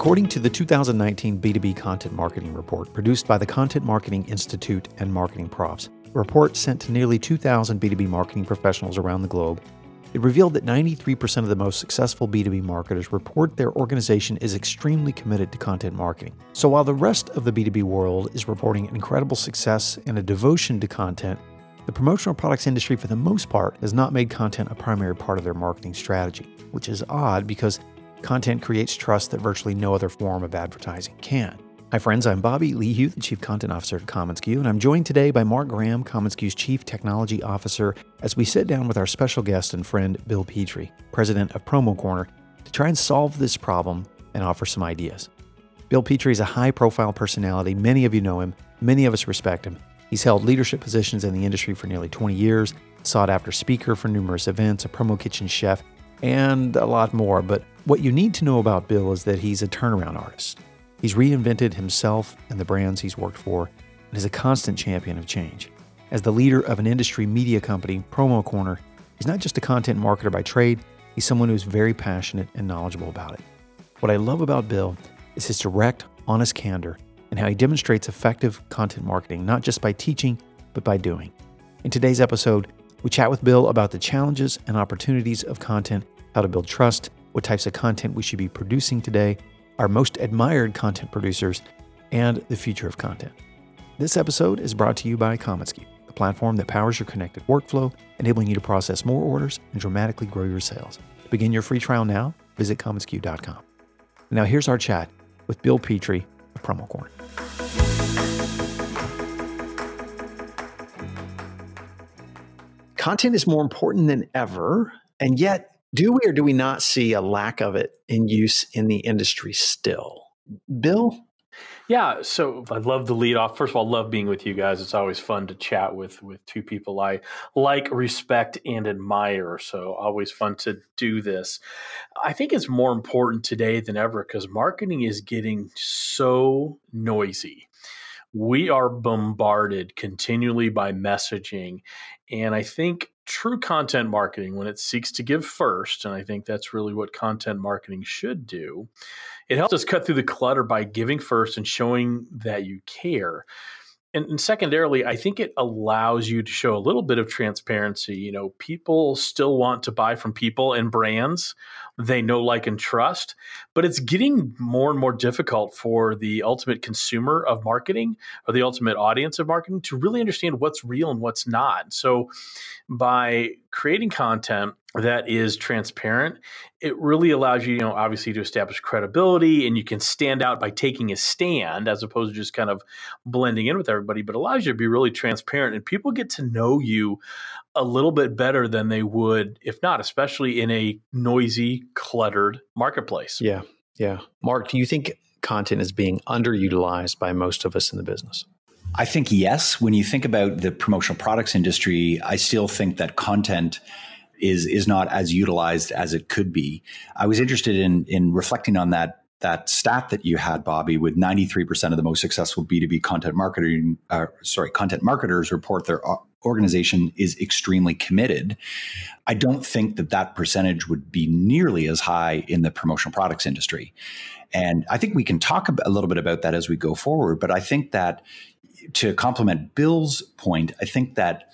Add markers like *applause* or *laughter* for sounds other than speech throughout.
According to the 2019 B2B Content Marketing Report produced by the Content Marketing Institute and Marketing Profs, a report sent to nearly 2,000 B2B marketing professionals around the globe, it revealed that 93% of the most successful B2B marketers report their organization is extremely committed to content marketing. So while the rest of the B2B world is reporting incredible success and a devotion to content, the promotional products industry, for the most part, has not made content a primary part of their marketing strategy, which is odd because Content creates trust that virtually no other form of advertising can. Hi, friends. I'm Bobby Lehew, the Chief Content Officer at commonsku, and I'm joined today by Mark Graham, commonsku's Chief Technology Officer, as we sit down with our special guest and friend, Bill Petrie, President of Promo Corner, to try and solve this problem and offer some ideas. Bill Petrie is a high profile personality. Many of you know him, many of us respect him. He's held leadership positions in the industry for nearly 20 years, sought after speaker for numerous events, a promo kitchen chef, and a lot more. But what you need to know about Bill is that he's a turnaround artist. He's reinvented himself and the brands he's worked for and is a constant champion of change. As the leader of an industry media company, Promo Corner, he's not just a content marketer by trade, he's someone who's very passionate and knowledgeable about it. What I love about Bill is his direct, honest candor and how he demonstrates effective content marketing, not just by teaching, but by doing. In today's episode, we chat with Bill about the challenges and opportunities of content, how to build trust, what types of content we should be producing today, our most admired content producers, and the future of content. This episode is brought to you by commonsku, the platform that powers your connected workflow, enabling you to process more orders and dramatically grow your sales. To begin your free trial now, visit commonsku.com. Now here's our chat with Bill Petrie of Promo Corner. Content is more important than ever, and yet do we or do we not see a lack of it in use in the industry still? Bill? Yeah, so I love the lead off. First of all, love being with you guys. It's always fun to chat with with two people I like, respect, and admire. So always fun to do this. I think it's more important today than ever because marketing is getting so noisy we are bombarded continually by messaging. And I think true content marketing, when it seeks to give first, and I think that's really what content marketing should do, it helps us cut through the clutter by giving first and showing that you care and, and, secondarily, I think it allows you to show a little bit of transparency. You know, people still want to buy from people and brands they know, like, and trust, but it's getting more and more difficult for the ultimate consumer of marketing or the ultimate audience of marketing to really understand what's real and what's not. So, by creating content that is transparent, it really allows you, you know, obviously to establish credibility and you can stand out by taking a stand as opposed to just kind of blending in with everybody, but allows you to be really transparent and people get to know you a little bit better than they would if not, especially in a noisy, cluttered marketplace. Yeah. Yeah. Mark, do you think content is being underutilized by most of us in the business? I think yes. When you think about the promotional products industry, I still think that content is is not as utilized as it could be. I was interested in in reflecting on that that stat that you had, Bobby, with 93% of the most successful B2B content marketing, uh, sorry, content marketers report their organization is extremely committed. I don't think that that percentage would be nearly as high in the promotional products industry. And I think we can talk a little bit about that as we go forward. But I think that to complement Bill's point, I think that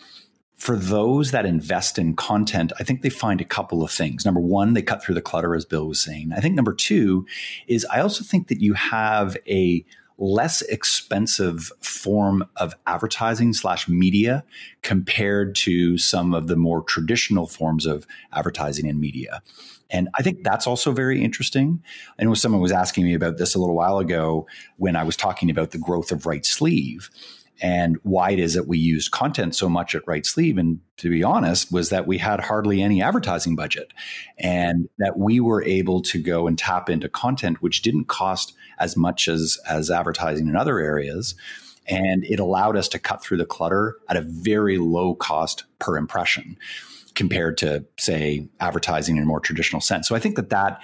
for those that invest in content, I think they find a couple of things. Number one, they cut through the clutter, as Bill was saying. I think number two is I also think that you have a less expensive form of advertising slash media compared to some of the more traditional forms of advertising and media. And I think that's also very interesting. I know someone was asking me about this a little while ago when I was talking about the growth of right sleeve. And why it is that we use content so much at Right Sleeve. And to be honest, was that we had hardly any advertising budget and that we were able to go and tap into content which didn't cost as much as, as advertising in other areas. And it allowed us to cut through the clutter at a very low cost per impression compared to, say, advertising in a more traditional sense. So I think that that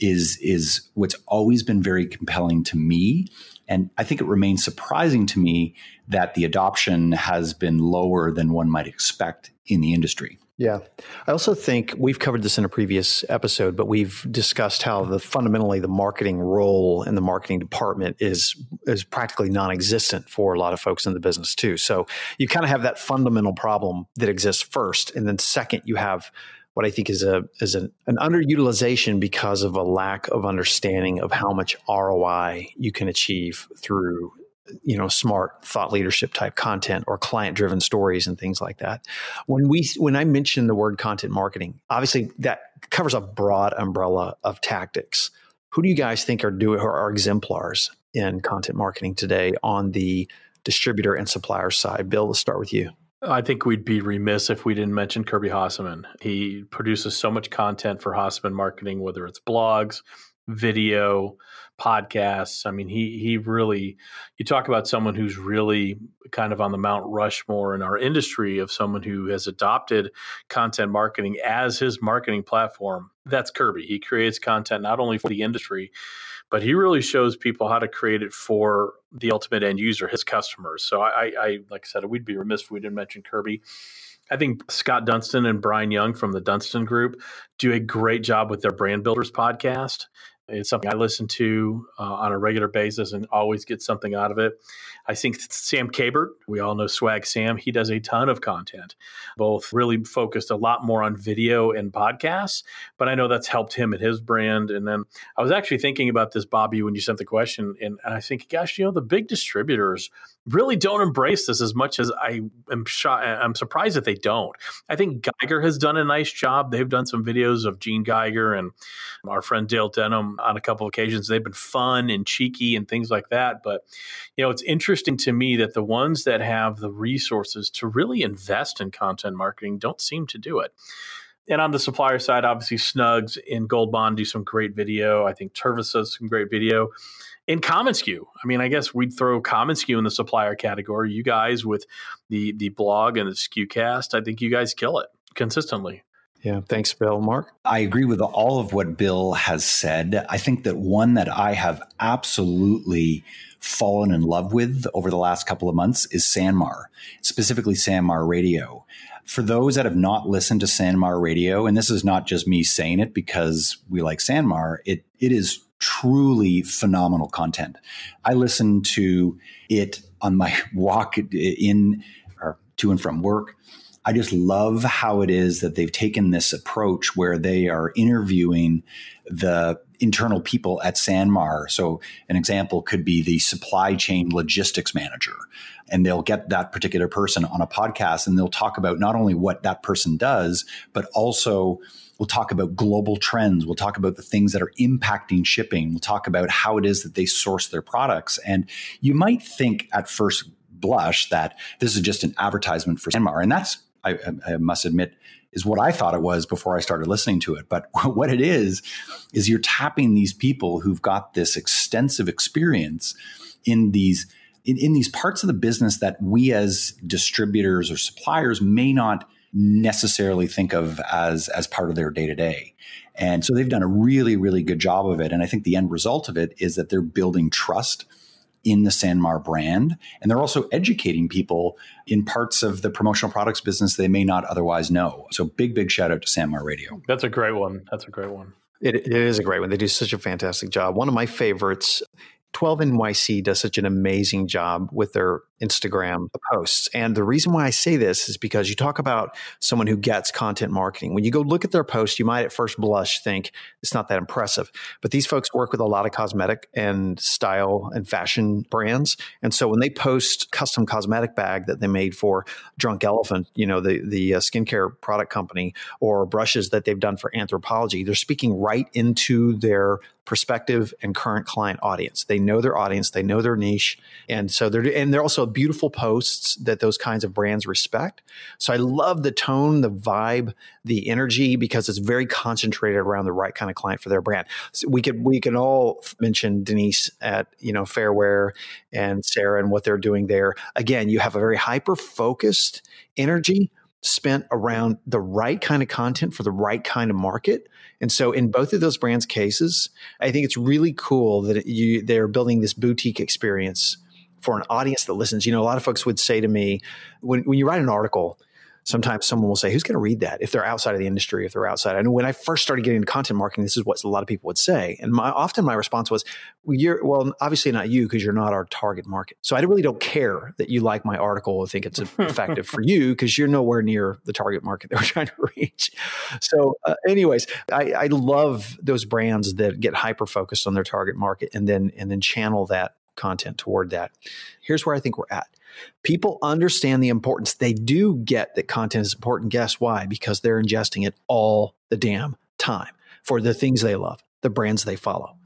is is what's always been very compelling to me and I think it remains surprising to me that the adoption has been lower than one might expect in the industry. Yeah. I also think we've covered this in a previous episode, but we've discussed how the fundamentally the marketing role in the marketing department is is practically non-existent for a lot of folks in the business too. So you kind of have that fundamental problem that exists first and then second you have what I think is a is an, an underutilization because of a lack of understanding of how much ROI you can achieve through you know smart thought leadership type content or client driven stories and things like that. When we when i mention the word content marketing obviously that covers a broad umbrella of tactics. Who do you guys think are doing or are exemplars in content marketing today on the distributor and supplier side? Bill let's start with you I think we'd be remiss if we didn't mention Kirby Hasseman. He produces so much content for Hasseman Marketing, whether it's blogs, video, podcasts. I mean, he he really you talk about someone who's really kind of on the Mount Rushmore in our industry of someone who has adopted content marketing as his marketing platform. That's Kirby. He creates content not only for the industry, but he really shows people how to create it for the ultimate end user, his customers. So I, I like I said, we'd be remiss if we didn't mention Kirby. I think Scott Dunstan and Brian Young from the Dunstan Group do a great job with their Brand Builders podcast. It's something I listen to uh, on a regular basis and always get something out of it. I think Sam Cabert, we all know Swag Sam, he does a ton of content, both really focused a lot more on video and podcasts, but I know that's helped him and his brand. And then I was actually thinking about this, Bobby, when you sent the question, and, and I think, gosh, you know, the big distributors really don't embrace this as much as I am shot. I'm surprised that they don't. I think Geiger has done a nice job. They've done some videos of Gene Geiger and our friend Dale Denham on a couple of occasions. They've been fun and cheeky and things like that. But, you know, it's interesting to me that the ones that have the resources to really invest in content marketing don't seem to do it. And on the supplier side, obviously SnugZ and Gold Bond do some great video. I think Tervis does some great video in commonsku i mean i guess we'd throw commonsku in the supplier category you guys with the the blog and the SKUcast i think you guys kill it consistently yeah thanks bill mark i agree with all of what bill has said i think that one that i have absolutely fallen in love with over the last couple of months is sanmar specifically sanmar radio for those that have not listened to Sanmar Radio, and this is not just me saying it because we like Sanmar, it it is truly phenomenal content. I listen to it on my *laughs* walk in or to and from work. I just love how it is that they've taken this approach where they are interviewing the internal people at Sanmar. So, an example could be the supply chain logistics manager. And they'll get that particular person on a podcast and they'll talk about not only what that person does, but also We'll talk about global trends. We'll talk about the things that are impacting shipping. We'll talk about how it is that they source their products. And you might think at first blush that this is just an advertisement for Sanmar. And that's, I, I must admit, is what I thought it was before I started listening to it. But *laughs* what it is, is you're tapping these people who've got this extensive experience in these in, in, these parts of the business that we as distributors or suppliers may not necessarily think of as as part of their day to day. And so they've done a really really good job of it and I think the end result of it is that they're building trust in the Sanmar brand and they're also educating people in parts of the promotional products business they may not otherwise know. So big big shout out to Sanmar Radio. That's a great one. That's a great one. It, it is a great one. They do such a fantastic job. One of my favorites 12NYC does such an amazing job with their Instagram posts. And the reason why I say this is because you talk about someone who gets content marketing. When you go look at their posts, you might at first blush think it's not that impressive. But these folks work with a lot of cosmetic and style and fashion brands. And so when they post custom cosmetic bag that they made for Drunk Elephant, you know, the, the uh, skincare product company, or brushes that they've done for Anthropologie, they're speaking right into their prospective and current client audience. They know their audience, they know their niche, and so they're and they're also beautiful posts that those kinds of brands respect. So I love the tone, the vibe, the energy because it's very concentrated around the right kind of client for their brand. So we could we can all mention Denise at you know Fairware and Sarah and what they're doing there. Again, you have a very hyper focused energy spent around the right kind of content for the right kind of market. And so in both of those brands cases, I think it's really cool that you they're building this boutique experience for an audience that listens. You know, a lot of folks would say to me when when you write an article, sometimes someone will say, "Who's going to read that?" If they're outside of the industry, if they're outside. I know when I first started getting into content marketing, this is what a lot of people would say, and my, often my response was, well, "You're well, obviously not you because you're not our target market. So I really don't care that you like my article or think it's *laughs* effective for you because you're nowhere near the target market that we're *laughs* trying to reach." So, uh, anyways, I, I love those brands that get hyper focused on their target market and then and then channel that content toward that. Here's where I think we're at People understand the importance. They do get that content is important. Guess why? Because they're ingesting it all the damn time for the things they love, the brands they follow.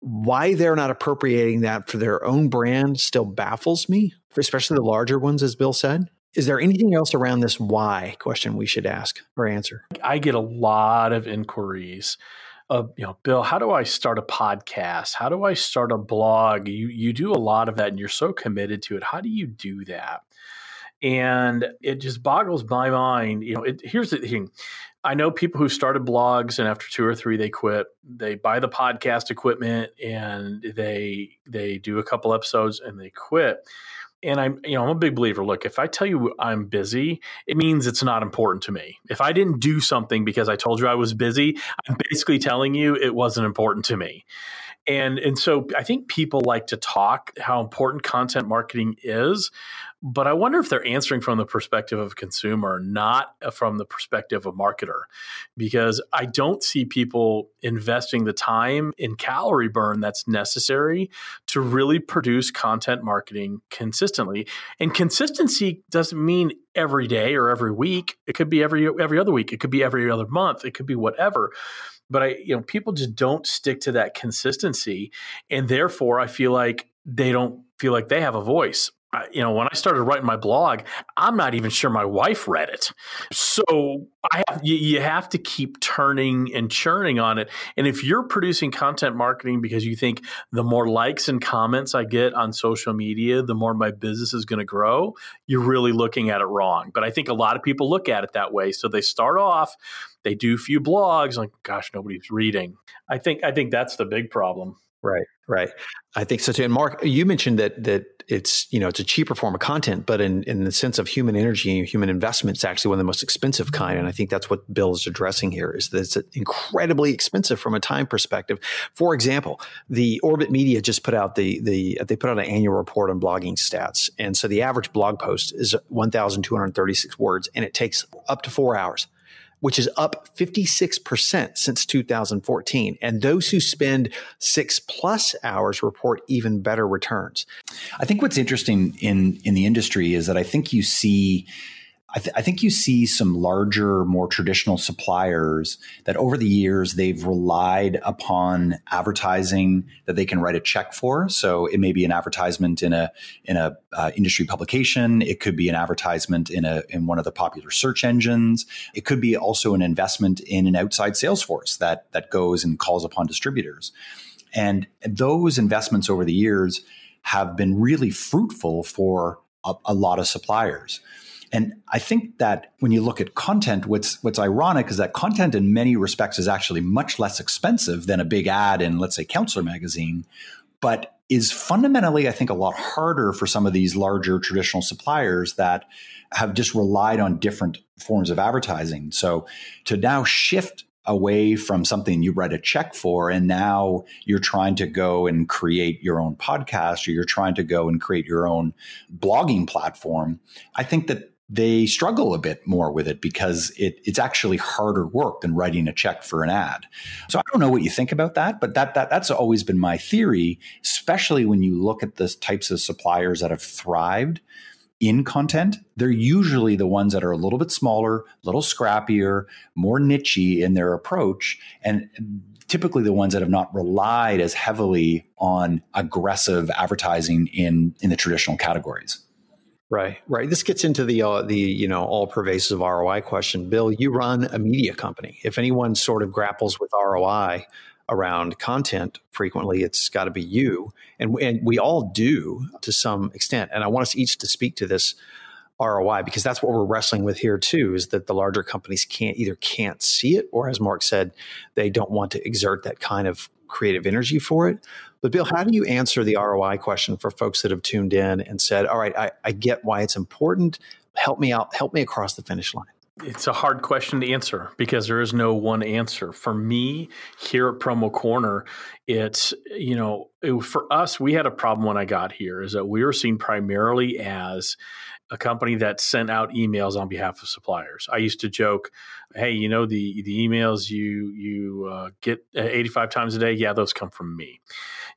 Why they're not appropriating that for their own brand still baffles me, especially the larger ones, as Bill said. Is there anything else around this why question we should ask or answer? I get a lot of inquiries you know, Bill, how do I start a podcast? How do I start a blog? You you do a lot of that, and you're so committed to it. How do you do that? And it just boggles my mind. You know, it, here's the thing. I know people who started blogs and after two or three they quit. They buy the podcast equipment and they they do a couple episodes and they quit and I'm, you know, I'm a big believer. Look, if I tell you I'm busy, it means it's not important to me. If I didn't do something because I told you I was busy, I'm basically telling you it wasn't important to me. And and so I think people like to talk how important content marketing is, but I wonder if they're answering from the perspective of a consumer, not uh, from the perspective of a marketer, because I don't see people investing the time in calorie burn that's necessary to really produce content marketing consistently. And consistency doesn't mean every day or every week. It could be every every other week. It could be every other month. It could be whatever but I, you know, people just don't stick to that consistency. And therefore, I feel like they don't feel like they have a voice you know, when I started writing my blog, I'm not even sure my wife read it. So I have, you, you, have to keep turning and churning on it. And if you're producing content marketing because you think the more likes and comments I get on social media, the more my business is going to grow, you're really looking at it wrong. But I think a lot of people look at it that way. So they start off, they do a few blogs, like, gosh, nobody's reading. I think I think that's the big problem. Right, right. I think so too. And Mark, you mentioned that that it's you know it's a cheaper form of content, but in in the sense of human energy and human investment, it's actually one of the most expensive kind. And I think that's what Bill is addressing here: is that it's incredibly expensive from a time perspective. For example, the Orbit Media just put out the the they put out an annual report on blogging stats, and so the average blog post is one thousand two hundred thirty six words, and it takes up to four hours which is up 56% since 2014. And those who spend six plus hours report even better returns. I think what's interesting in, in the industry is that I think you see I, th- I, think you see some larger, more traditional suppliers that over the years they've relied upon advertising that they can write a check for. So it may be an advertisement in a in a uh, industry publication. It could be an advertisement in a in one of the popular search engines. It could be also an investment in an outside sales force that that goes and calls upon distributors. And those investments over the years have been really fruitful for a, a lot of suppliers. And I think that when you look at content, what's what's ironic is that content in many respects is actually much less expensive than a big ad in, let's say, Counselor magazine, but is fundamentally, I think, a lot harder for some of these larger traditional suppliers that have just relied on different forms of advertising. So to now shift away from something you write a check for and now you're trying to go and create your own podcast or you're trying to go and create your own blogging platform i think that they struggle a bit more with it because it, it's actually harder work than writing a check for an ad. So I don't know what you think about that, but that, that that's always been my theory, especially when you look at the types of suppliers that have thrived in content, they're usually the ones that are a little bit smaller, a little scrappier, more nichey in their approach, and typically the ones that have not relied as heavily on aggressive advertising in in the traditional categories. Right, right. This gets into the uh, the you know all pervasive ROI question. Bill, you run a media company. If anyone sort of grapples with ROI around content, frequently it's got to be you, and and we all do to some extent. And I want us each to speak to this ROI because that's what we're wrestling with here too. Is that the larger companies can't either can't see it, or as Mark said, they don't want to exert that kind of creative energy for it. But Bill, how do you answer the ROI question for folks that have tuned in and said, all right, I, I get why it's important. Help me out, help me across the finish line? It's a hard question to answer because there is no one answer. For me, here at Promo Corner, it's, you know, it, for us, we had a problem when I got here is that we were seen primarily as a company that sent out emails on behalf of suppliers. I used to joke, "Hey, you know the the emails you you uh, get 85 times a day, yeah, those come from me."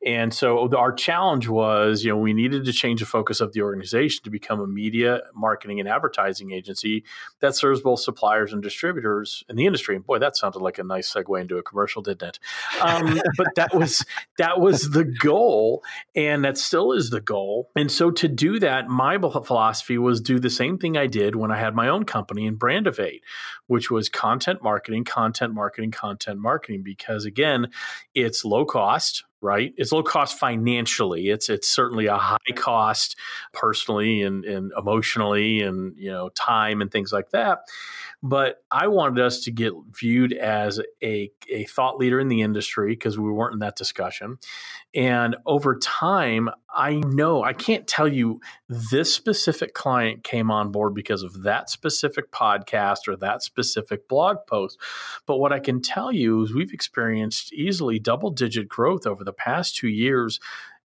And so our challenge was, you know, we needed to change the focus of the organization to become a media, marketing, and advertising agency that serves both suppliers and distributors in the industry. And boy, that sounded like a nice segue into a commercial, didn't it? Um, *laughs* but that was that was the goal, and that still is the goal. And so to do that, my philosophy was do the same thing I did when I had my own company in Brandivate, which was content marketing, content marketing, content marketing. Because again, it's low cost right? It's low cost financially. It's it's certainly a high cost personally and, and emotionally and you know time and things like that. But I wanted us to get viewed as a, a thought leader in the industry because we weren't in that discussion. And over time, I know I can't tell you this specific client came on board because of that specific podcast or that specific blog post. But what I can tell you is we've experienced easily double digit growth over the past two years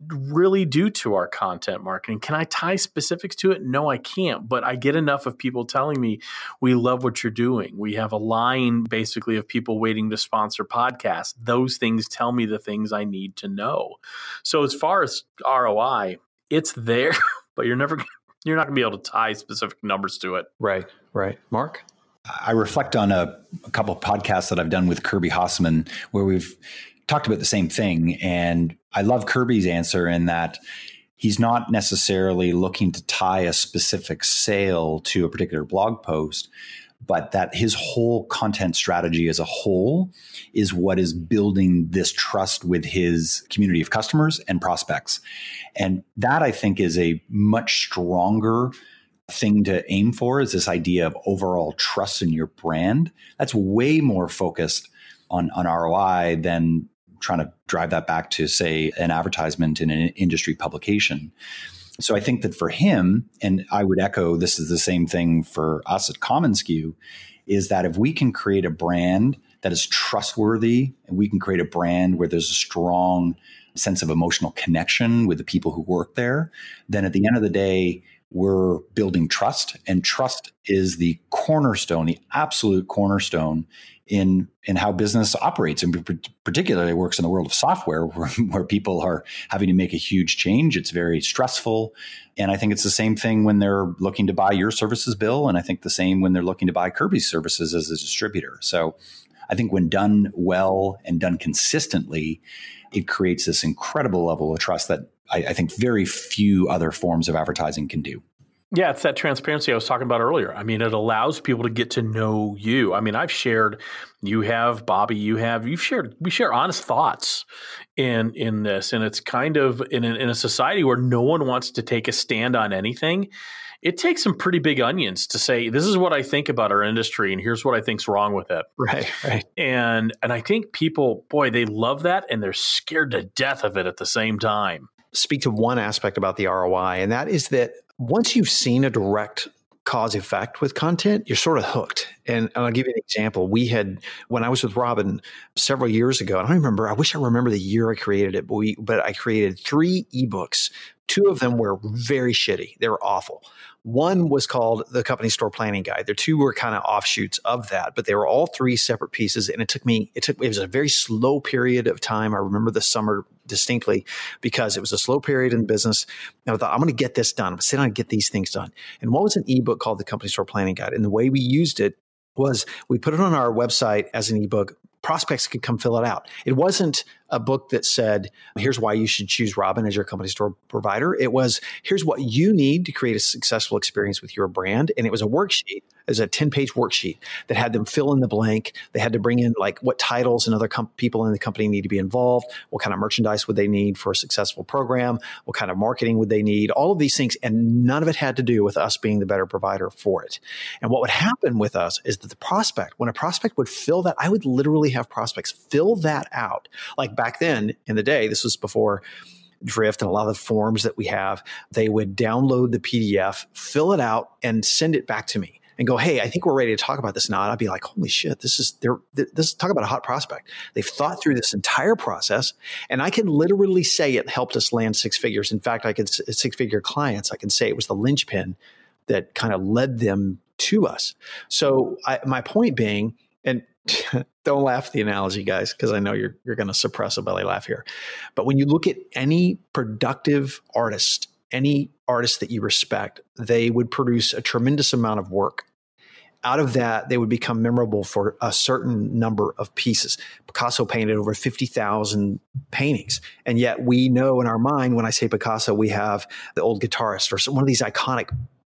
really due to our content marketing. Can I tie specifics to it? No, I can't. But I get enough of people telling me, we love what you're doing. We have a line basically of people waiting to sponsor podcasts. Those things tell me the things I need to know. So as far as ROI, it's there, *laughs* but you're never you're not going to be able to tie specific numbers to it. Right, right. Mark? I reflect on a, a couple of podcasts that I've done with Kirby Hasseman where we've talked about the same thing. And I love Kirby's answer in that he's not necessarily looking to tie a specific sale to a particular blog post, but that his whole content strategy as a whole is what is building this trust with his community of customers and prospects. And that I think is a much stronger thing to aim for is this idea of overall trust in your brand. That's way more focused on, on ROI than trying to drive that back to, say, an advertisement in an industry publication. So I think that for him, and I would echo this is the same thing for us at commonsku, is that if we can create a brand that is trustworthy and we can create a brand where there's a strong sense of emotional connection with the people who work there, then at the end of the day, we're building trust and trust is the cornerstone the absolute cornerstone in in how business operates and particularly works in the world of software *laughs* where, where people are having to make a huge change. It's very stressful. And i think it's the same thing when they're looking to buy your services bill and i think the same when they're looking to buy kirby's services as a distributor. So i think when done well and done consistently it creates this incredible level of trust that I, I think very few other forms of advertising can do yeah, it's that transparency I was talking about earlier. I mean, it allows people to get to know you. I mean, I've shared, you have Bobby, you have, you've shared, we share honest thoughts in in this, and it's kind of in a, in a society where no one wants to take a stand on anything. It takes some pretty big onions to say this is what I think about our industry, and here's what I think's wrong with it. *laughs* Right, right. And and I think people, boy, they love that, and they're scared to death of it at the same time speak to one aspect about the ROI, and that is that once you've seen a direct cause effect with content, you're sort of hooked. And, I'll give you an example. We had when I was with Robyn several years ago. I don't remember. I wish I remember the year I created it, but we but I created three ebooks. Two of them were very shitty. They were awful. One was called the Company Store Planning Guide. The two were kind of offshoots of that, but they were all three separate pieces. And it took me, it took, it was a very slow period of time. I remember the summer distinctly because it was a slow period in business. And I thought, I'm going to get this done. I'm going to sit down and get these things done. And what was an ebook called the Company Store Planning Guide? And the way we used it was we put it on our website as an ebook prospects could come fill it out. It wasn't a book that said, here's why you should choose Robyn as your company store provider. It was, here's what you need to create a successful experience with your brand. And it was a worksheet, as a 10 page worksheet that had them fill in the blank. They had to bring in like what titles and other com- people in the company need to be involved. What kind of merchandise would they need for a successful program? What kind of marketing would they need? All of these things. And none of it had to do with us being the better provider for it. And what would happen with us is that the prospect, when a prospect would fill that, I would literally have prospects fill that out. Like back then in the day, this was before Drift and a lot of the forms that we have, they would download the PDF, fill it out, and send it back to me and go, "Hey, I think we're ready to talk about this now." And I'd be like, "Holy shit, this is they're, this talk about a hot prospect. They've thought through this entire process, and I can literally say it helped us land six figures. In fact, I could six figure clients. I can say it was the linchpin that kind of led them to us. So I, my point being, and *laughs* don't laugh at the analogy, guys, because I know you're you're going to suppress a belly laugh here. But when you look at any productive artist, any artist that you respect, they would produce a tremendous amount of work. Out of that, they would become memorable for a certain number of pieces. Picasso painted over 50,000 paintings. And yet, we know in our mind, when I say Picasso, we have the old guitarist or one of these iconic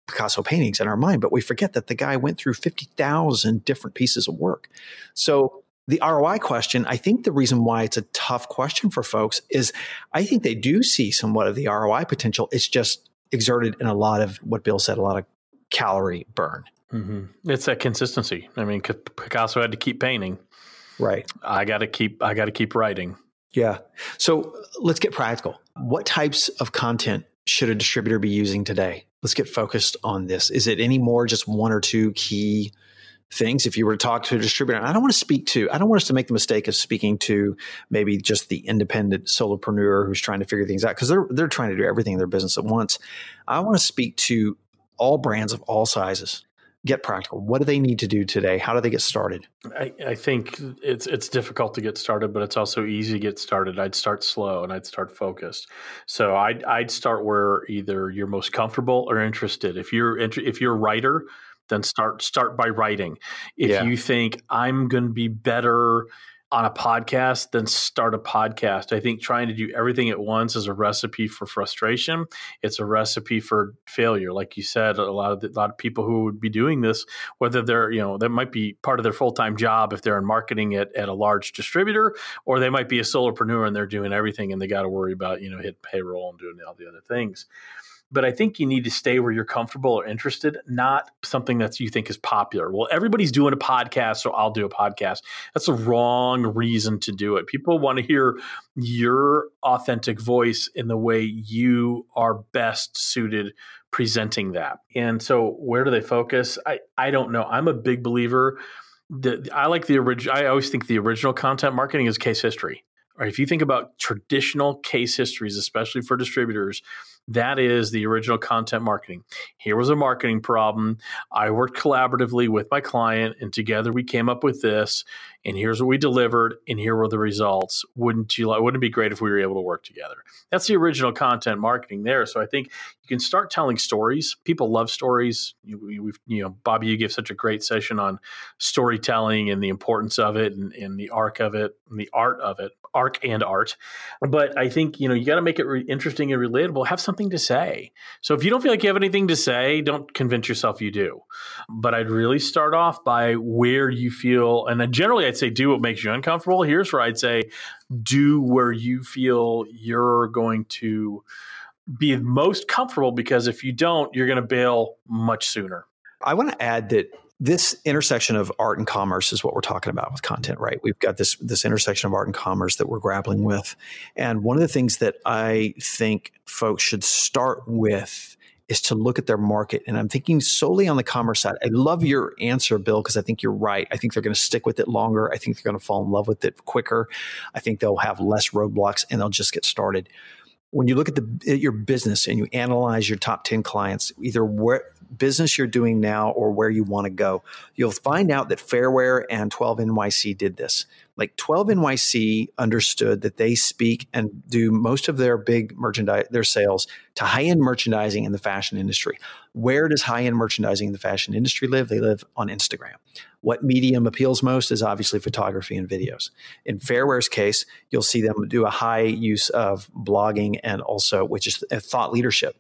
Picasso paintings in our mind, but we forget that the guy went through 50,000 different pieces of work. So the ROI question, I think the reason why it's a tough question for folks is I think they do see somewhat of the ROI potential. It's just exerted in a lot of what Bill said, a lot of calorie burn. Mm-hmm. It's that consistency. I mean, Picasso had to keep painting. Right. I got to keep. I got to keep writing. Yeah. So let's get practical. What types of content should a distributor be using today? Let's get focused on this. Is it any more just one or two key things if you were to talk to a distributor? I don't want to speak to, I don't want us to make the mistake of speaking to maybe just the independent solopreneur who's trying to figure things out because they're they're trying to do everything in their business at once. I want to speak to all brands of all sizes get practical. What do they need to do today? How do they get started? I, I, think it's it's difficult to get started, but it's also easy to get started. I'd start slow and I'd start focused. So I'd I'd start where either you're most comfortable or interested. If you're if you're a writer, then start start by writing. If yeah. you think I'm going to be better on a podcast than start a podcast. I think trying to do everything at once is a recipe for frustration. It's a recipe for failure. Like you said, a lot of the, a lot of people who would be doing this, whether they're you know that might be part of their full time job if they're in marketing at, at a large distributor, or they might be a solopreneur and they're doing everything and they got to worry about you know hit payroll and doing all the other things but I think you need to stay where you're comfortable or interested, not something that you think is popular. Well, everybody's doing a podcast, so I'll do a podcast. That's the wrong reason to do it. People want to hear your authentic voice in the way you are best suited presenting that. And so where do they focus? I, I don't know. I'm a big believer that I like the original I always think the original content marketing is case history. Right? If you think about traditional case histories, especially for distributors, that is the original content marketing. Here was a marketing problem. I worked collaboratively with my client, and together we came up with this. And here's what we delivered, and here were the results. Wouldn't you? Wouldn't it be great if we were able to work together? That's the original content marketing there. So I think you can start telling stories. People love stories. You, you know, Bobby, you give such a great session on storytelling and the importance of it, and, and the arc of it, and the art of it arc and art. But I think, you know, you got to make it re- interesting and relatable. Have something to say. So if you don't feel like you have anything to say, don't convince yourself you do. But I'd really start off by where you feel, and generally I'd say do what makes you uncomfortable. Here's where I'd say do where you feel you're going to be most comfortable because if you don't, you're going to bail much sooner. I want to add that this intersection of art and commerce is what we're talking about with content, right? We've got this this intersection of art and commerce that we're grappling with. And one of the things that I think folks should start with is to look at their market. And I'm thinking solely on the commerce side. I love your answer, Bill, because I think you're right. I think they're going to stick with it longer. I think they're going to fall in love with it quicker. I think they'll have less roadblocks and they'll just get started. when you look at the at your business and you analyze your top 10 clients, either what business you're doing now or where you want to go, you'll find out that Fairware and 12 NYC did this. Like 12 NYC understood that they speak and do most of their big merchandise, their sales to high end merchandising in the fashion industry. Where does high end merchandising in the fashion industry live? They live on Instagram. What medium appeals most is obviously photography and videos. In Fairware's case, you'll see them do a high use of blogging and also, which is thought leadership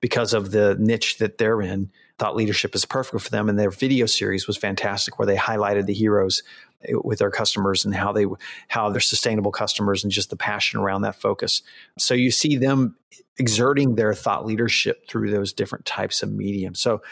because of the niche that they're in. Thought leadership is perfect for them, and their video series was fantastic, where they highlighted the heroes with their customers and how they how they're sustainable customers and just the passion around that focus. So you see them exerting their thought leadership through those different types of mediums. So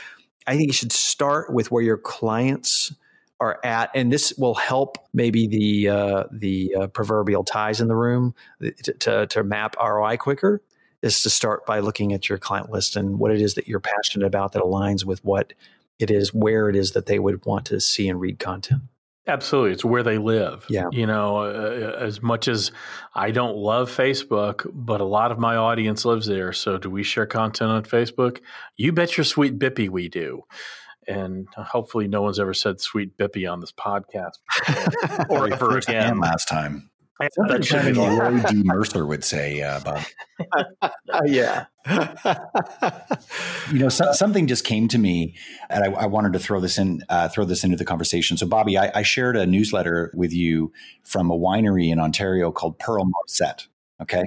I think you should start with where your clients are at, and this will help maybe the uh, the uh, proverbial ties in the room eh, to, to, to map ROI quicker is to start by looking at your client list and what it is that you're passionate about that aligns with what it is, where it is that they would want to see and read content. Absolutely. It's where they live. Yeah. You know, uh, as much as I don't love Facebook, but a lot of my audience lives there. So do we share content on Facebook? You bet your sweet bippy we do. And hopefully no one's ever said sweet bippy on this podcast *laughs* or ever again. Last time. Something kind of Roy D. *laughs* Mercer would say, uh, Bob. uh, *laughs* yeah. you know, so, something just came to me, and I, I wanted to throw this in, uh, throw this into the conversation. So, Bobby, I, I, shared a newsletter with you from a winery in Ontario called Pearl Morissette. Okay,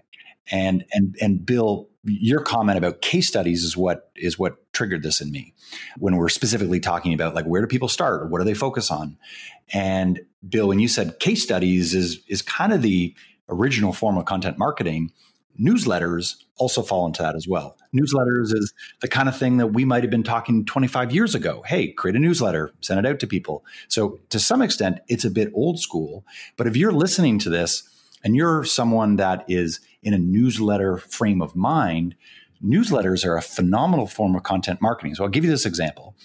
and and and Bill, your comment about case studies is what is what triggered this in me when we're specifically talking about like where do people start what do they focus on and bill when you said case studies is is kind of the original form of content marketing newsletters also fall into that as well newsletters is the kind of thing that we might have been talking 25 years ago hey create a newsletter send it out to people so to some extent it's a bit old school but if you're listening to this and you're someone that is in a newsletter frame of mind, newsletters are a phenomenal form of content marketing. So I'll give you this example.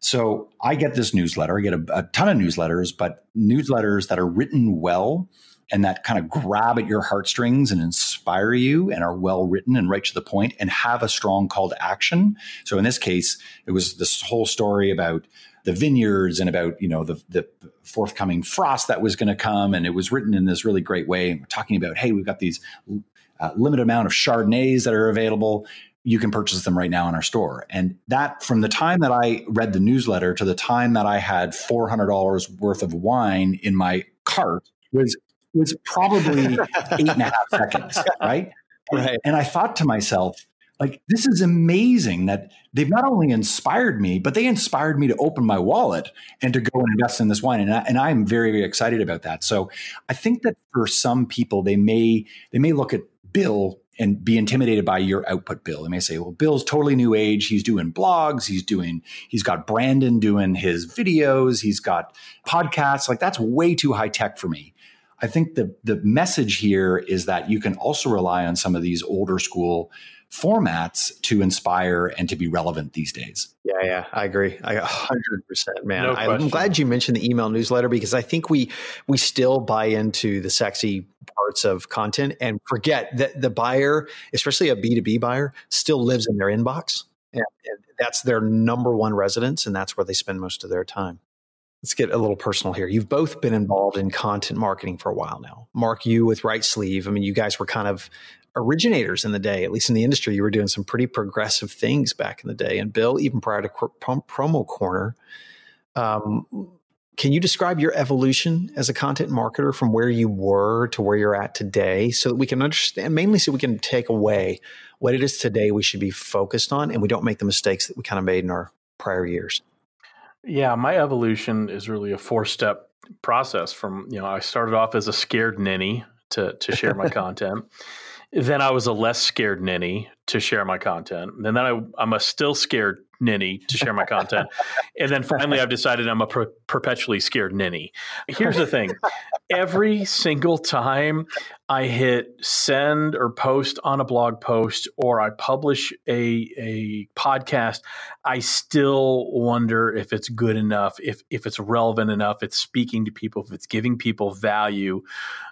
So I get this newsletter, I get a, a ton of newsletters, but newsletters that are written well and that kind of grab at your heartstrings and inspire you and are well written and right to the point and have a strong call to action. So in this case, it was this whole story about the vineyards and about you know the the forthcoming frost that was going to come, and it was written in this really great way. And we're talking about, hey, we've got these uh, limited amount of Chardonnays that are available. You can purchase them right now in our store. And that, from the time that I read the newsletter to the time that I had four hundred dollars worth of wine in my cart, was was probably *laughs* eight and a half seconds, right? Right. And I thought to myself, like this is amazing that they've not only inspired me but they inspired me to open my wallet and to go and invest in this wine and, I, and i'm very, very excited about that so i think that for some people they may they may look at bill and be intimidated by your output bill. They may say well bill's totally new age. He's doing blogs. He's doing he's got brandon doing his videos. He's got podcasts. Like that's way too high tech for me. I think the the message here is that you can also rely on some of these older school formats to inspire and to be relevant these days. Yeah, yeah, I agree. I 100%, man. No I'm glad you mentioned the email newsletter because I think we we still buy into the sexy parts of content and forget that the buyer, especially a B2B buyer, still lives in their inbox. And, and that's their number one residence and that's where they spend most of their time. Let's get a little personal here. You've both been involved in content marketing for a while now. Mark, you with Right Sleeve. I mean, you guys were kind of originators in the day, at least in the industry. You were doing some pretty progressive things back in the day. And Bill, even prior to Promo Corner, um, can you describe your evolution as a content marketer from where you were to where you're at today so that we can understand, mainly so we can take away what it is today we should be focused on and we don't make the mistakes that we kind of made in our prior years? Yeah, my evolution is really a four step process from, you know, I started off as a scared ninny to, to share my *laughs* content. Then I was a less scared ninny to share my content. And then I, I'm a still scared ninny to share my content. and then finally, I've decided I'm a per- perpetually scared ninny. Here's the thing every single time I hit send or post on a blog post or I publish a, a podcast, I still wonder if it's good enough, if, if it's relevant enough, it's speaking to people, if it's giving people value.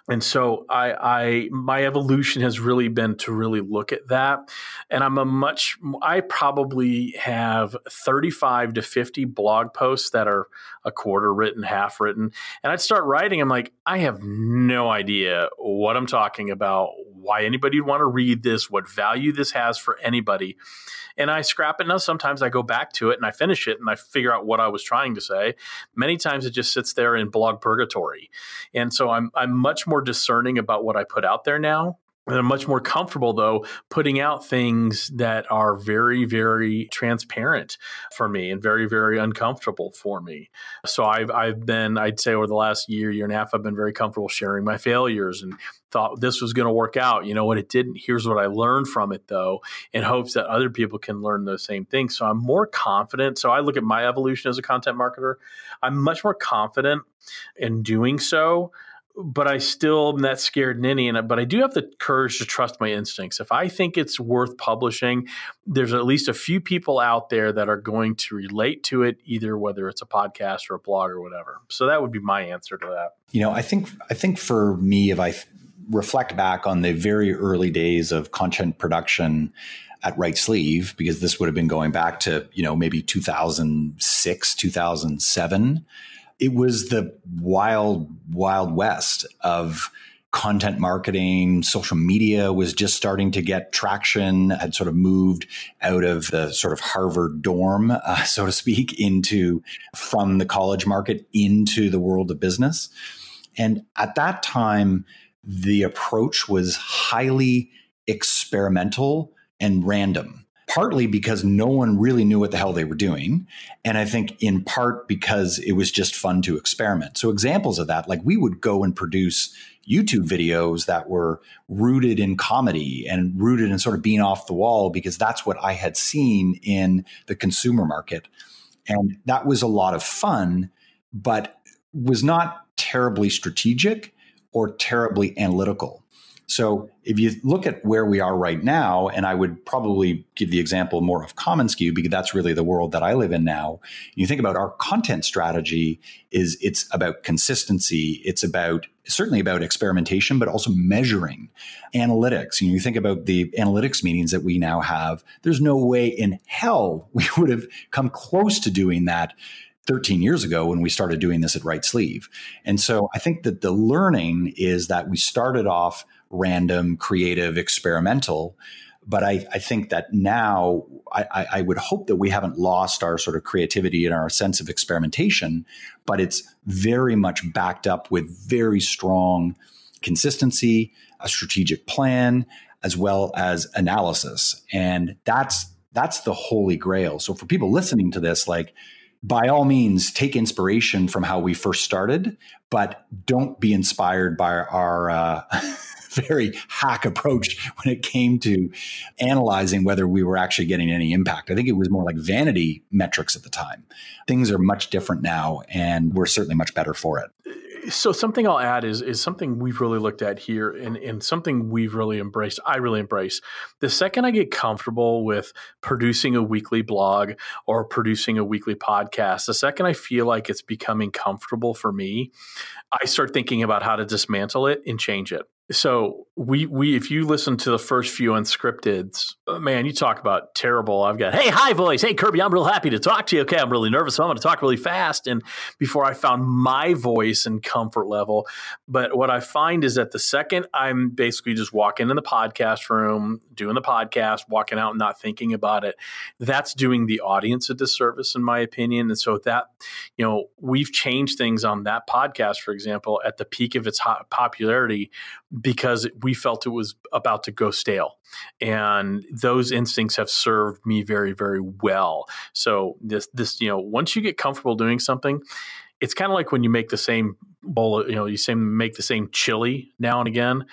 And so I, I my evolution has really been to really look at that. And I'm a much I probably have 35 to 50 blog posts that are a quarter written, half written. And I'd start writing, I'm like, I have no idea what I'm talking about, why anybody would want to read this, what value this has for anybody. And I scrap it. Now, sometimes I go back to it and I finish it and I figure out what I was trying to say. Many times it just sits there in blog purgatory. And so I'm, I'm much more discerning about what I put out there now and I'm much more comfortable though putting out things that are very, very transparent for me and very, very uncomfortable for me. So I've I've been, I'd say over the last year, year and a half, I've been very comfortable sharing my failures and thought this was going to work out. You know what? It didn't. Here's what I learned from it though, in hopes that other people can learn those same things. So I'm more confident. So I look at my evolution as a content marketer. I'm much more confident in doing so but I still am that scared ninny. And but I do have the courage to trust my instincts. If I think it's worth publishing, there's at least a few people out there that are going to relate to it, either whether it's a podcast or a blog or whatever. So that would be my answer to that. You know, I think I think for me, if I reflect back on the very early days of content production at RightSleeve, because this would have been going back to you know maybe 2006, 2007 it was the wild, wild west of content marketing. Social media was just starting to get traction, had sort of moved out of the sort of Harvard dorm, *laughs* uh, so to speak, into from the college market into the world of business. And at that time, the approach was highly experimental and random partly because no one really knew what the hell they were doing. And I think in part because it was just fun to experiment. So, examples of that, like we would go and produce YouTube videos that were rooted in comedy and rooted in sort of being off the wall because that's what I had seen in the consumer market. And that was a lot of fun, but was not terribly strategic or terribly analytical. So if you look at where we are right now, and I would probably give the example more of commonsku because that's really the world that I live in now. You think about our content strategy is it's about consistency. It's about certainly about experimentation, but also measuring analytics. You, you think about the analytics meetings that we now have. There's no way in hell *laughs* we would have come close to doing that 13 years ago when we started doing this at RightSleeve. And so I think that the learning is that we started off random, creative, experimental. But I, I think that now I, I would hope that we haven't lost our sort of creativity and our sense of experimentation, but it's very much backed up with very strong consistency, a strategic plan, as well as analysis. And that's that's the holy grail. So for people listening to this, like by all means take inspiration from how we first started, but don't be inspired by our uh, *laughs* very hack approach when it came to analyzing whether we were actually getting any impact. I think it was more like vanity metrics at the time. Things are much different now, and we're certainly much better for it so something I'll add is is something we've really looked at here and, and something we've really embraced. I really embrace. The second I get comfortable with producing a weekly blog or producing a weekly podcast, the second I feel like it's becoming comfortable for me, I start thinking about how to dismantle it and change it so we we if you listen to the first few unscripted, uh, man, you talk about terrible. I've got hey hi voice, hey Kirby, I'm real happy to talk to you. Okay, I'm really nervous, so I'm going to talk really fast. And before I found my voice and comfort level, but what I find is that the second I'm basically just walking in the podcast room, doing the podcast, walking out, and not thinking about it, that's doing the audience a disservice, in my opinion. And so that you know we've changed things on that podcast, for example, at the peak of its popularity because we felt it was about to go stale. And those instincts have served me very, very well. So this this, you know, once you get comfortable doing something, it's kind of like when you make the same bowl, you know, you same make the same chili now and again.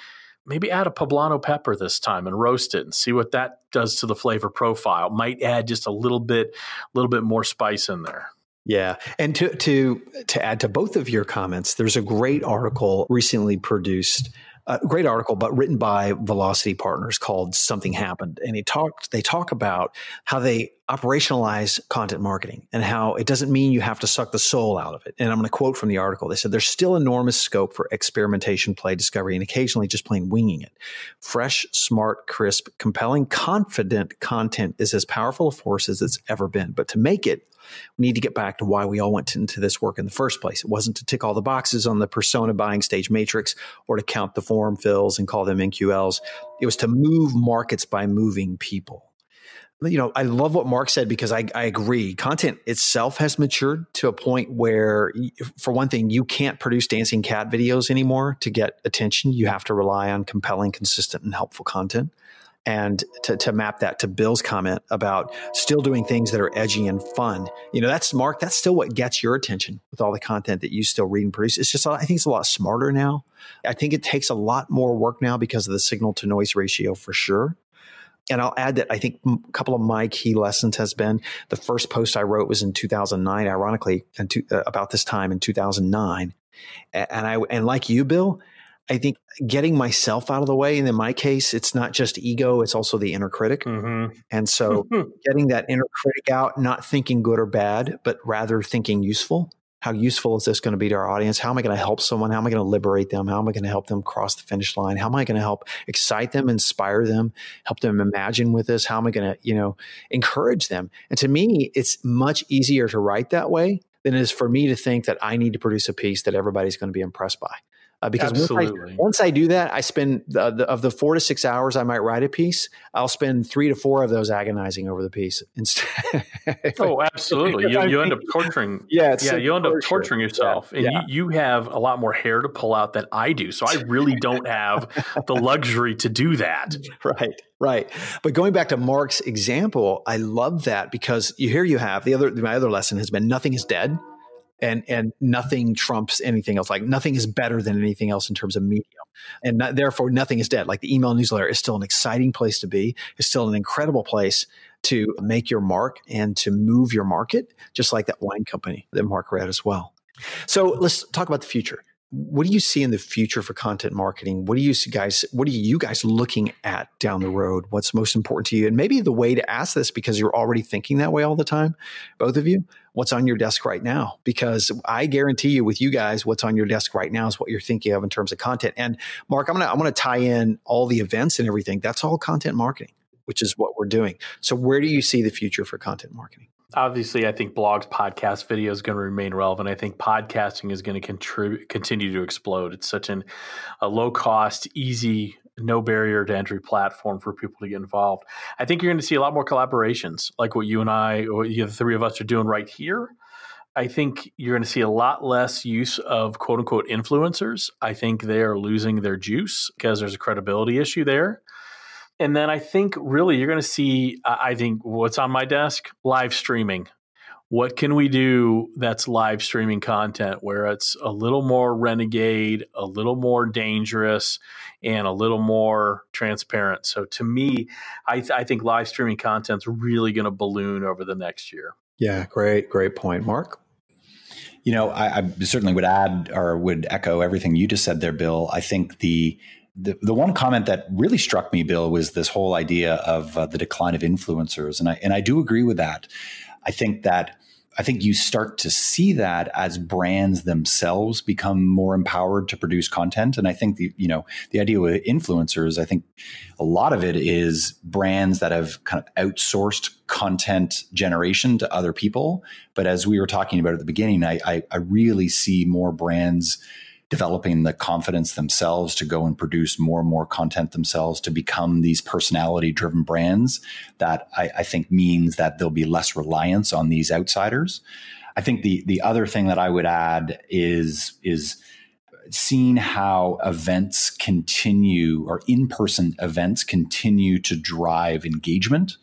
Maybe add a poblano pepper this time and roast it and see what that does to the flavor profile. Might add just a little bit, a little bit more spice in there. Yeah, and to to to add to both of your comments, there's a great article recently produced a great article, but written by Velocity Partners called "Something Happened," and he talked. They talk about how they operationalize content marketing and how it doesn't mean you have to suck the soul out of it. And I'm going to quote from the article. They said there's still enormous scope for experimentation, play, discovery, and occasionally just plain winging it. Fresh, smart, crisp, compelling, confident content is as powerful a force as it's ever been. But to make it, we need to get back to why we all went into this work in the first place. It wasn't to tick all the boxes on the persona buying stage matrix or to count the form fills and call them MQLs. It was to move markets by moving people. You know, I love what Mark said because I, I agree. Content itself has matured to a point where, for one thing, you can't produce dancing cat videos anymore to get attention. You have to rely on compelling, consistent, and helpful content and to, to map that to Bill's comment about still doing things that are edgy and fun. You know, that's Mark, that's still what gets your attention with all the content that you still read and produce. It's just, I think it's a lot smarter now. I think it takes a lot more work now because of the signal to noise ratio for sure. And I'll add that I think a couple of my key lessons has been the first post I wrote was in 2009, ironically, and uh, about this time in 2009. And I, and like you, Bill, I think getting myself out of the way, and in my case, it's not just ego, it's also the inner critic. Mm-hmm. And so *laughs* getting that inner critic out, not thinking good or bad, but rather thinking useful. How useful is this going to be to our audience? How am I going to help someone? How am I going to liberate them? How am I going to help them cross the finish line? How am I going to help excite them, inspire them, help them imagine with this? How am I going to, you know, encourage them? And to me, it's much easier to write that way than it is for me to think that I need to produce a piece that everybody's going to be impressed by. Uh, because once I, once I, do that, I spend the, the, of the four to six hours I might write a piece, I'll spend three to four of those agonizing over the piece. *laughs* Instead, oh, absolutely! You, *laughs* you end up torturing. Yeah, yeah, you end up torturing yourself, yeah. and yeah. You, you have a lot more hair to pull out than I do. So I really don't have the luxury to do that. *laughs* Right, right. But going back to Mark's example, I love that because you here you have the other. My other lesson has been nothing is dead and and nothing trumps anything else. Like nothing is better than anything else in terms of medium, and not, therefore nothing is dead. Like the email newsletter is still an exciting place to be. It's still an incredible place to make your mark and to move your market, just like that wine company that Mark read as well. So let's talk about the future what do you see in the future for content marketing? What do you guys what are you guys looking at down the road? What's most important to you? And maybe the way to ask this because you're already thinking that way all the time, both of you, what's on your desk right now? Because I guarantee you with you guys what's on your desk right now is what you're thinking of in terms of content. And Mark, I'm going to I'm going to tie in all the events and everything. That's all content marketing, which is what we're doing. So where do you see the future for content marketing? obviously, I think blogs, podcast, video is going to remain relevant. I think podcasting is going to contribute, continue to explode. It's such an, a low cost, easy, no barrier to entry platform for people to get involved. I think you're going to see a lot more collaborations, like what you and I, or the three of us, are doing right here. I think you're going to see a lot less use of quote unquote influencers. I think they are losing their juice because there's a credibility issue there. And then I think really you're going to see, I think what's on my desk live streaming. What can we do that's live streaming content where it's a little more renegade, a little more dangerous, and a little more transparent? So to me, I, th- I think live streaming content's really going to balloon over the next year. Yeah, great, great point. Mark? You know, I, I, certainly would add or would echo everything you just said there, Bill. I think the the, the one comment that really struck me, Bill, was this whole idea of uh, the decline of influencers, and I and I do agree with that. I think that I think you start to see that as brands themselves become more empowered to produce content, and I think the you know the idea with influencers, I think a lot of it is brands that have kind of outsourced content generation to other people. But as we were talking about at the beginning, I, I, I really see more brands developing the confidence themselves to go and produce more and more content themselves to become these personality driven brands that I, I, think means that there'll be less reliance on these outsiders. I think the the other thing that I would add is is seeing how events continue or in-person events continue to drive engagement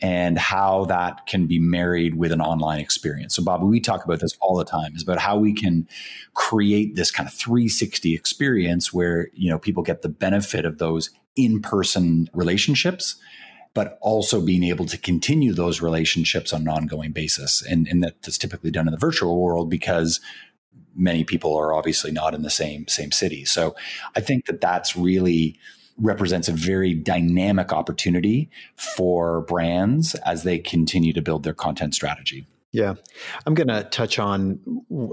and how that can be married with an online experience. So, Bobby, we talk about this all the time is about how we can create this kind of 360 experience where, you know, people get the benefit of those in-person relationships, but also being able to continue those relationships on an ongoing basis. And, and that's typically done in the virtual world because many people are obviously not in the same same city. So I think that that's really represents a very dynamic opportunity for brands as they continue to build their content strategy. Yeah. I'm going to touch on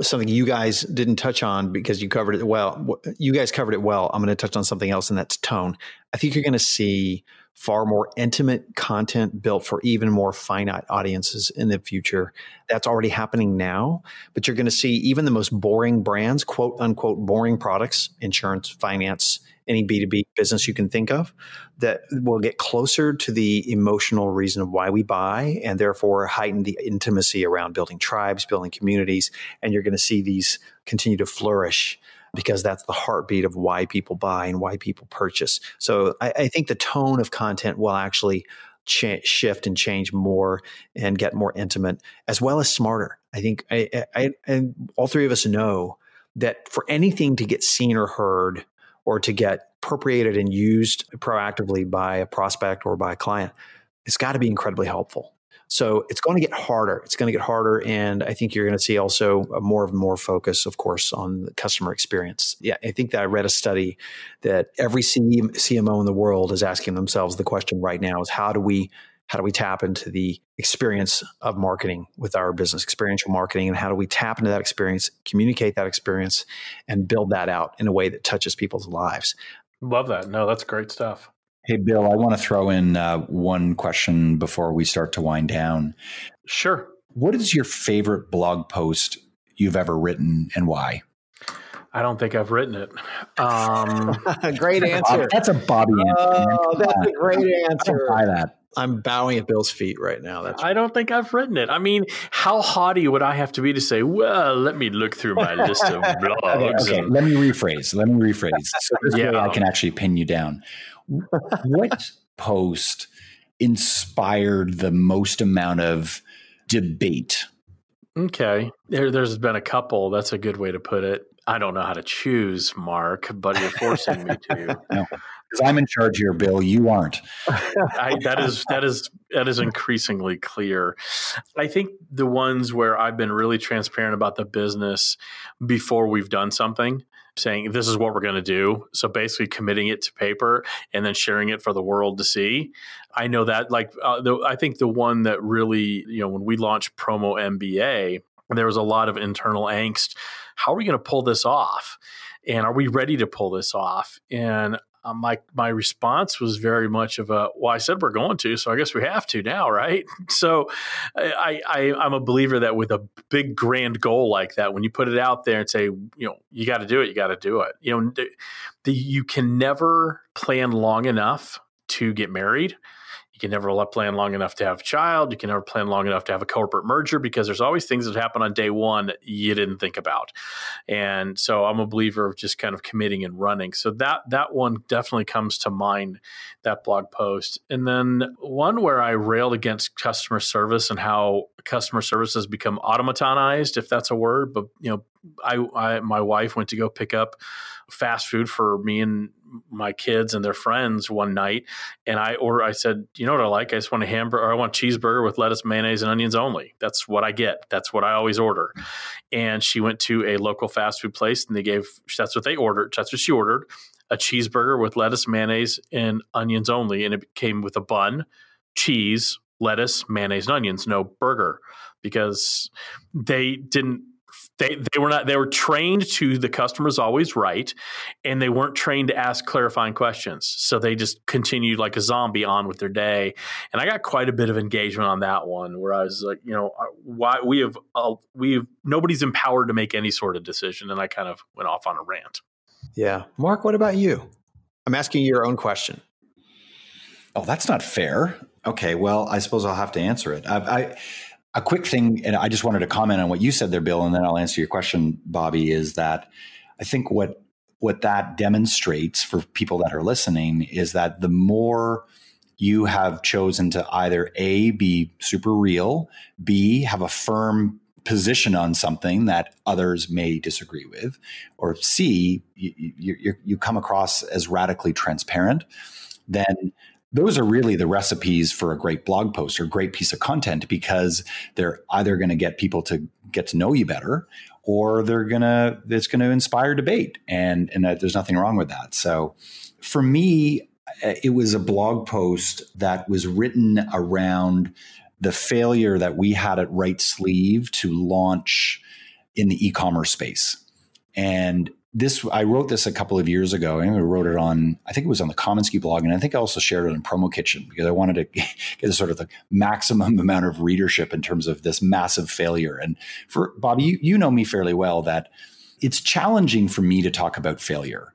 something you guys didn't touch on because you covered it well. You guys covered it well. I'm going to touch on something else, and that's tone. I think you're going to see far more intimate content built for even more finite audiences in the future. That's already happening now, but you're going to see even the most boring brands, quote unquote, boring products, insurance, finance, any B2B business you can think of that will get closer to the emotional reason of why we buy and therefore heighten the intimacy around building tribes, building communities. And you're going to see these continue to flourish because that's the heartbeat of why people buy and why people purchase. So I, I think the tone of content will actually shift and change more and get more intimate as well as smarter. I think I, I, I, all three of us know that for anything to get seen or heard or to get appropriated and used proactively by a prospect or by a client, it's got to be incredibly helpful. So it's going to get harder. It's going to get harder, and I think you're going to see also more and more focus, of course, on the customer experience. Yeah, I think that I read a study that every CMO in the world is asking themselves the question right now: is how do we how do we tap into the experience of marketing with our business experiential marketing and how do we tap into that experience communicate that experience and build that out in a way that touches people's lives love that no that's great stuff Hey, Bill, I want to throw in uh, one question before we start to wind down. Sure. What is your favorite blog post you've ever written and why? I don't think I've written it. Um, *laughs* great answer. That's a Bobby answer. Oh, that's a great answer. Buy that. I'm bowing at Bill's feet right now. That's I don't think I've written it. I mean, how haughty would I have to be to say, "Well, let me look through my *laughs* list of blogs." okay, okay. And- let me rephrase. Let me rephrase. So this yeah. way I can actually pin you down what post inspired the most amount of debate? Okay. There, there's been a couple. That's a good way to put it. I don't know how to choose, Mark, but you're forcing me to. *laughs* No, because I'm in charge here, Bill. You aren't. *laughs* I, that is that is that is increasingly clear. I think the ones where I've been really transparent about the business before we've done something saying this is what we're going to do. So basically committing it to paper and then sharing it for the world to see. I know that like uh, the, I think the one that really, you know, when we launched Promo MBA, there was a lot of internal angst. How are we going to pull this off? And are we ready to pull this off? And uh, my my response was very much of a well i said we're going to so i guess we have to now right? *laughs* So I, I i'm a believer that with a big grand goal like that when you put it out there and say you know you got to do it you got to do it you know the, the, you can never plan long enough to get married can never plan long enough to have a child. You can never plan long enough to have a corporate merger because there's always things that happen on day one you didn't think about. And so I'm a believer of just kind of committing and running. So that that one definitely comes to mind, that blog post. And then one where I railed against customer service and how customer service has become automatonized, if that's a word. But you know, I, I my wife went to go pick up fast food for me and my kids and their friends one night, and I order. I said, "You know what I like? I just want a hamburger. Or I want cheeseburger with lettuce, mayonnaise, and onions only. That's what I get. That's what I always order." And she went to a local fast food place, and they gave. That's what they ordered. That's what she ordered: a cheeseburger with lettuce, mayonnaise, and onions only, and it came with a bun, cheese, lettuce, mayonnaise, and onions. No burger because they didn't they they were not they were trained to the customer's always right, and they weren't trained to ask clarifying questions. So they just continued like a zombie on with their day. And I got quite a bit of engagement on that one, where I was like, you know, uh, why we have uh, we have nobody's empowered to make any sort of decision, and I kind of went off on a rant. Yeah, Mark, what about you? I'm asking you your own question. Oh, that's not fair. Okay, well, I suppose I'll have to answer it. I, I a quick thing, and I just wanted to comment on what you said there, Bill, and then I'll answer your question, Bobby. Is that I think what what that demonstrates for people that are listening is that the more you have chosen to either a be super real, b have a firm position on something that others may disagree with, or c you, you, you come across as radically transparent, then those are really the recipes for a great blog post or great piece of content because they're either going to get people to get to know you better or they're going to it's going to inspire debate and and there's nothing wrong with that. So for me eh, it was a blog post that was written around the failure that we had at RightSleeve to launch in the e-commerce space. And this I wrote this a couple of years ago. I wrote it on I think it was on the commonsku blog, and I think I also shared it in Promo Kitchen because I wanted to *laughs* get sort of the maximum amount of readership in terms of this massive failure. And for Bobby, you, you know me fairly well that it's challenging for me to talk about failure.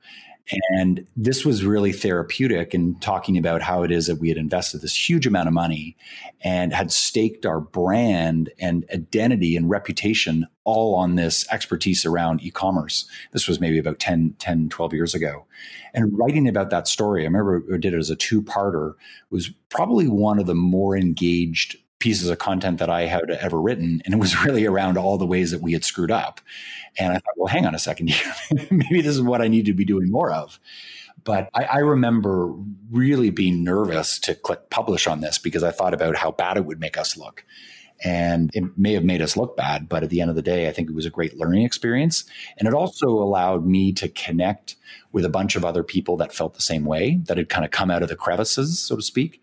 And this was really therapeutic in talking about how it is that we had invested this huge amount of money and had staked our brand and identity and reputation all on this expertise around e-commerce. This was maybe about 10, 10 12 years ago. And writing about that story, I remember I did it as a two-parter, was probably one of the more engaged pieces of content that I had ever written. And it was *laughs* really around all the ways that we had screwed up. And I thought, well, hang on a second *laughs* Maybe this is what I need to be doing more of. But I, I, remember really being nervous to click publish on this because I thought about how bad it would make us look. And it may have made us look bad, but at the end of the day, I think it was a great learning experience. And it also allowed me to connect with a bunch of other people that felt the same way, that had kind of come out of the crevices, so to speak.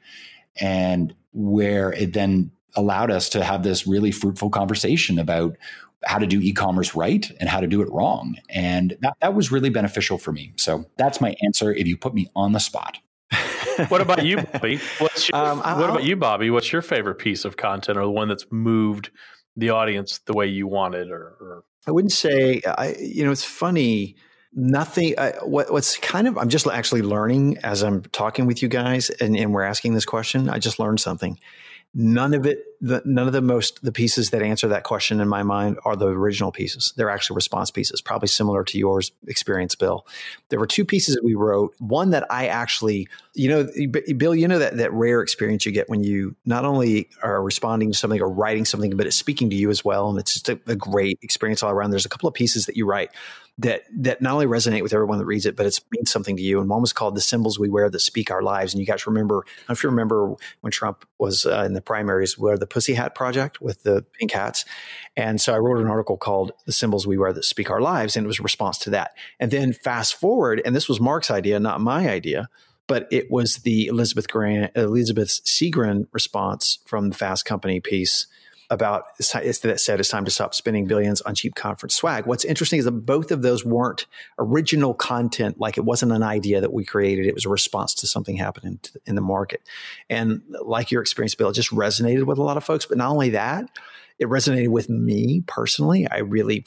And where it then allowed us to have this really fruitful conversation about how to do e-commerce right and how to do it wrong. And that, that was really beneficial for me. So that's my answer if you put me on the spot. *laughs* what about you, Bobby? What's your, um, what about you, Bobby? What's your favorite piece of content or the one that's moved the audience the way you wanted or, or? I wouldn't say I you know it's funny nothing uh, what, what's kind of i'm just actually learning as i'm talking with you guys and, and we're asking this question. I just learned something none of it the, none of the most the pieces that answer that question in my mind are the original pieces they're actually response pieces probably similar to yours experience bill there were two pieces that we wrote one that i actually you know bill you know that that rare experience you get when you not only are responding to something or writing something but it's speaking to you as well and it's just a, a great experience all around there's a couple of pieces that you write that that not only resonate with everyone that reads it, but it means something to you. And one was called "The Symbols We Wear That Speak Our Lives." And you guys remember, if you remember when Trump was uh, in the primaries, where the Pussy Hat Project with the pink hats. And so I wrote an article called "The Symbols We Wear That Speak Our Lives," and it was a response to that. And then fast forward, and this was Mark's idea, not my idea but it was the Elizabeth Grant, Elizabeth Segran response from the Fast Company piece about that said it's time to stop spending billions on cheap conference swag. What's interesting is that both of those weren't original content. Like it wasn't an idea that we created. It was a response to something happening in the market. And like your experience, Bill, it just resonated with a lot of folks. But not only that, it resonated with me personally. I really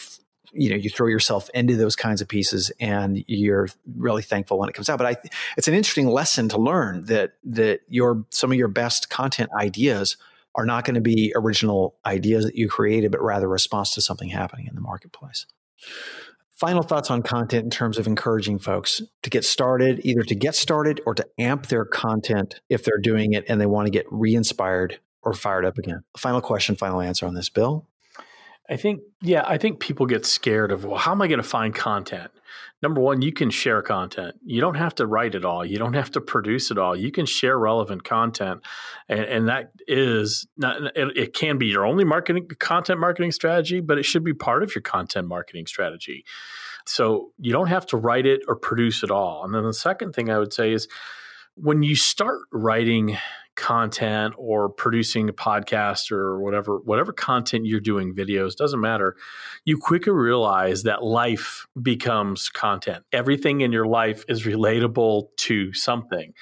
you know you throw yourself into those kinds of pieces and you're really thankful when it comes out but i it's an interesting lesson to learn that that your some of your best content ideas are not going to be original ideas that you created, but rather response to something happening in the marketplace. Final thoughts on content in terms of encouraging folks to get started, either to get started or to amp their content if they're doing it and they want to get re inspired or fired up again. Final question, final answer on this, Bill. I think, yeah, I think people get scared of, well, how am I going to find content? Number one, you can share content. You don't have to write it all. You don't have to produce it all. You can share relevant content. And, and that is not, it, it can be your only marketing content marketing strategy, but it should be part of your content marketing strategy. So you don't have to write it or produce it all. And then the second thing I would say is when you start writing content or producing a podcast or whatever whatever content you're doing videos doesn't matter. You quickly realize that life becomes content. Everything in your life is relatable to something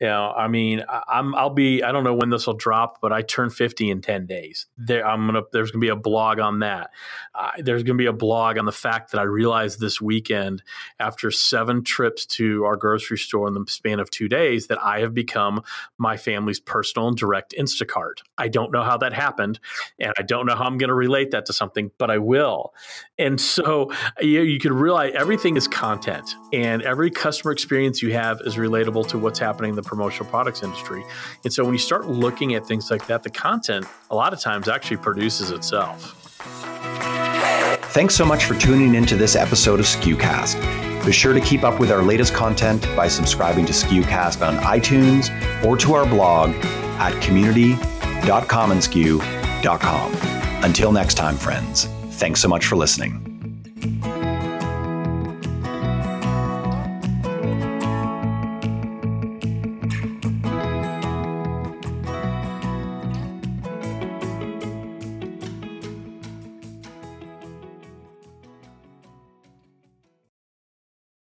you know, I mean, I'm I'll be I don't know when this will drop, but I turn 50 in 10 days. There, I'm gonna there's gonna be a blog on that. Uh, there's gonna be a blog on the fact that I realized this weekend after seven trips to our grocery store in the span of two days that I have become my family's personal and direct Instacart. I don't know how that happened, and I don't know how I'm gonna relate that to something, but I will. And so you, you can realize everything is content, and every customer experience you have is relatable to what's happening in the promotional products industry. And so when you start looking at things like that, the content a lot of times actually produces itself. Thanks so much for tuning into this episode of SKUcast. Be sure to keep up with our latest content by subscribing to SKUcast on iTunes or to our blog at community.commonsku.com. Until next time, friends, thanks so much for listening.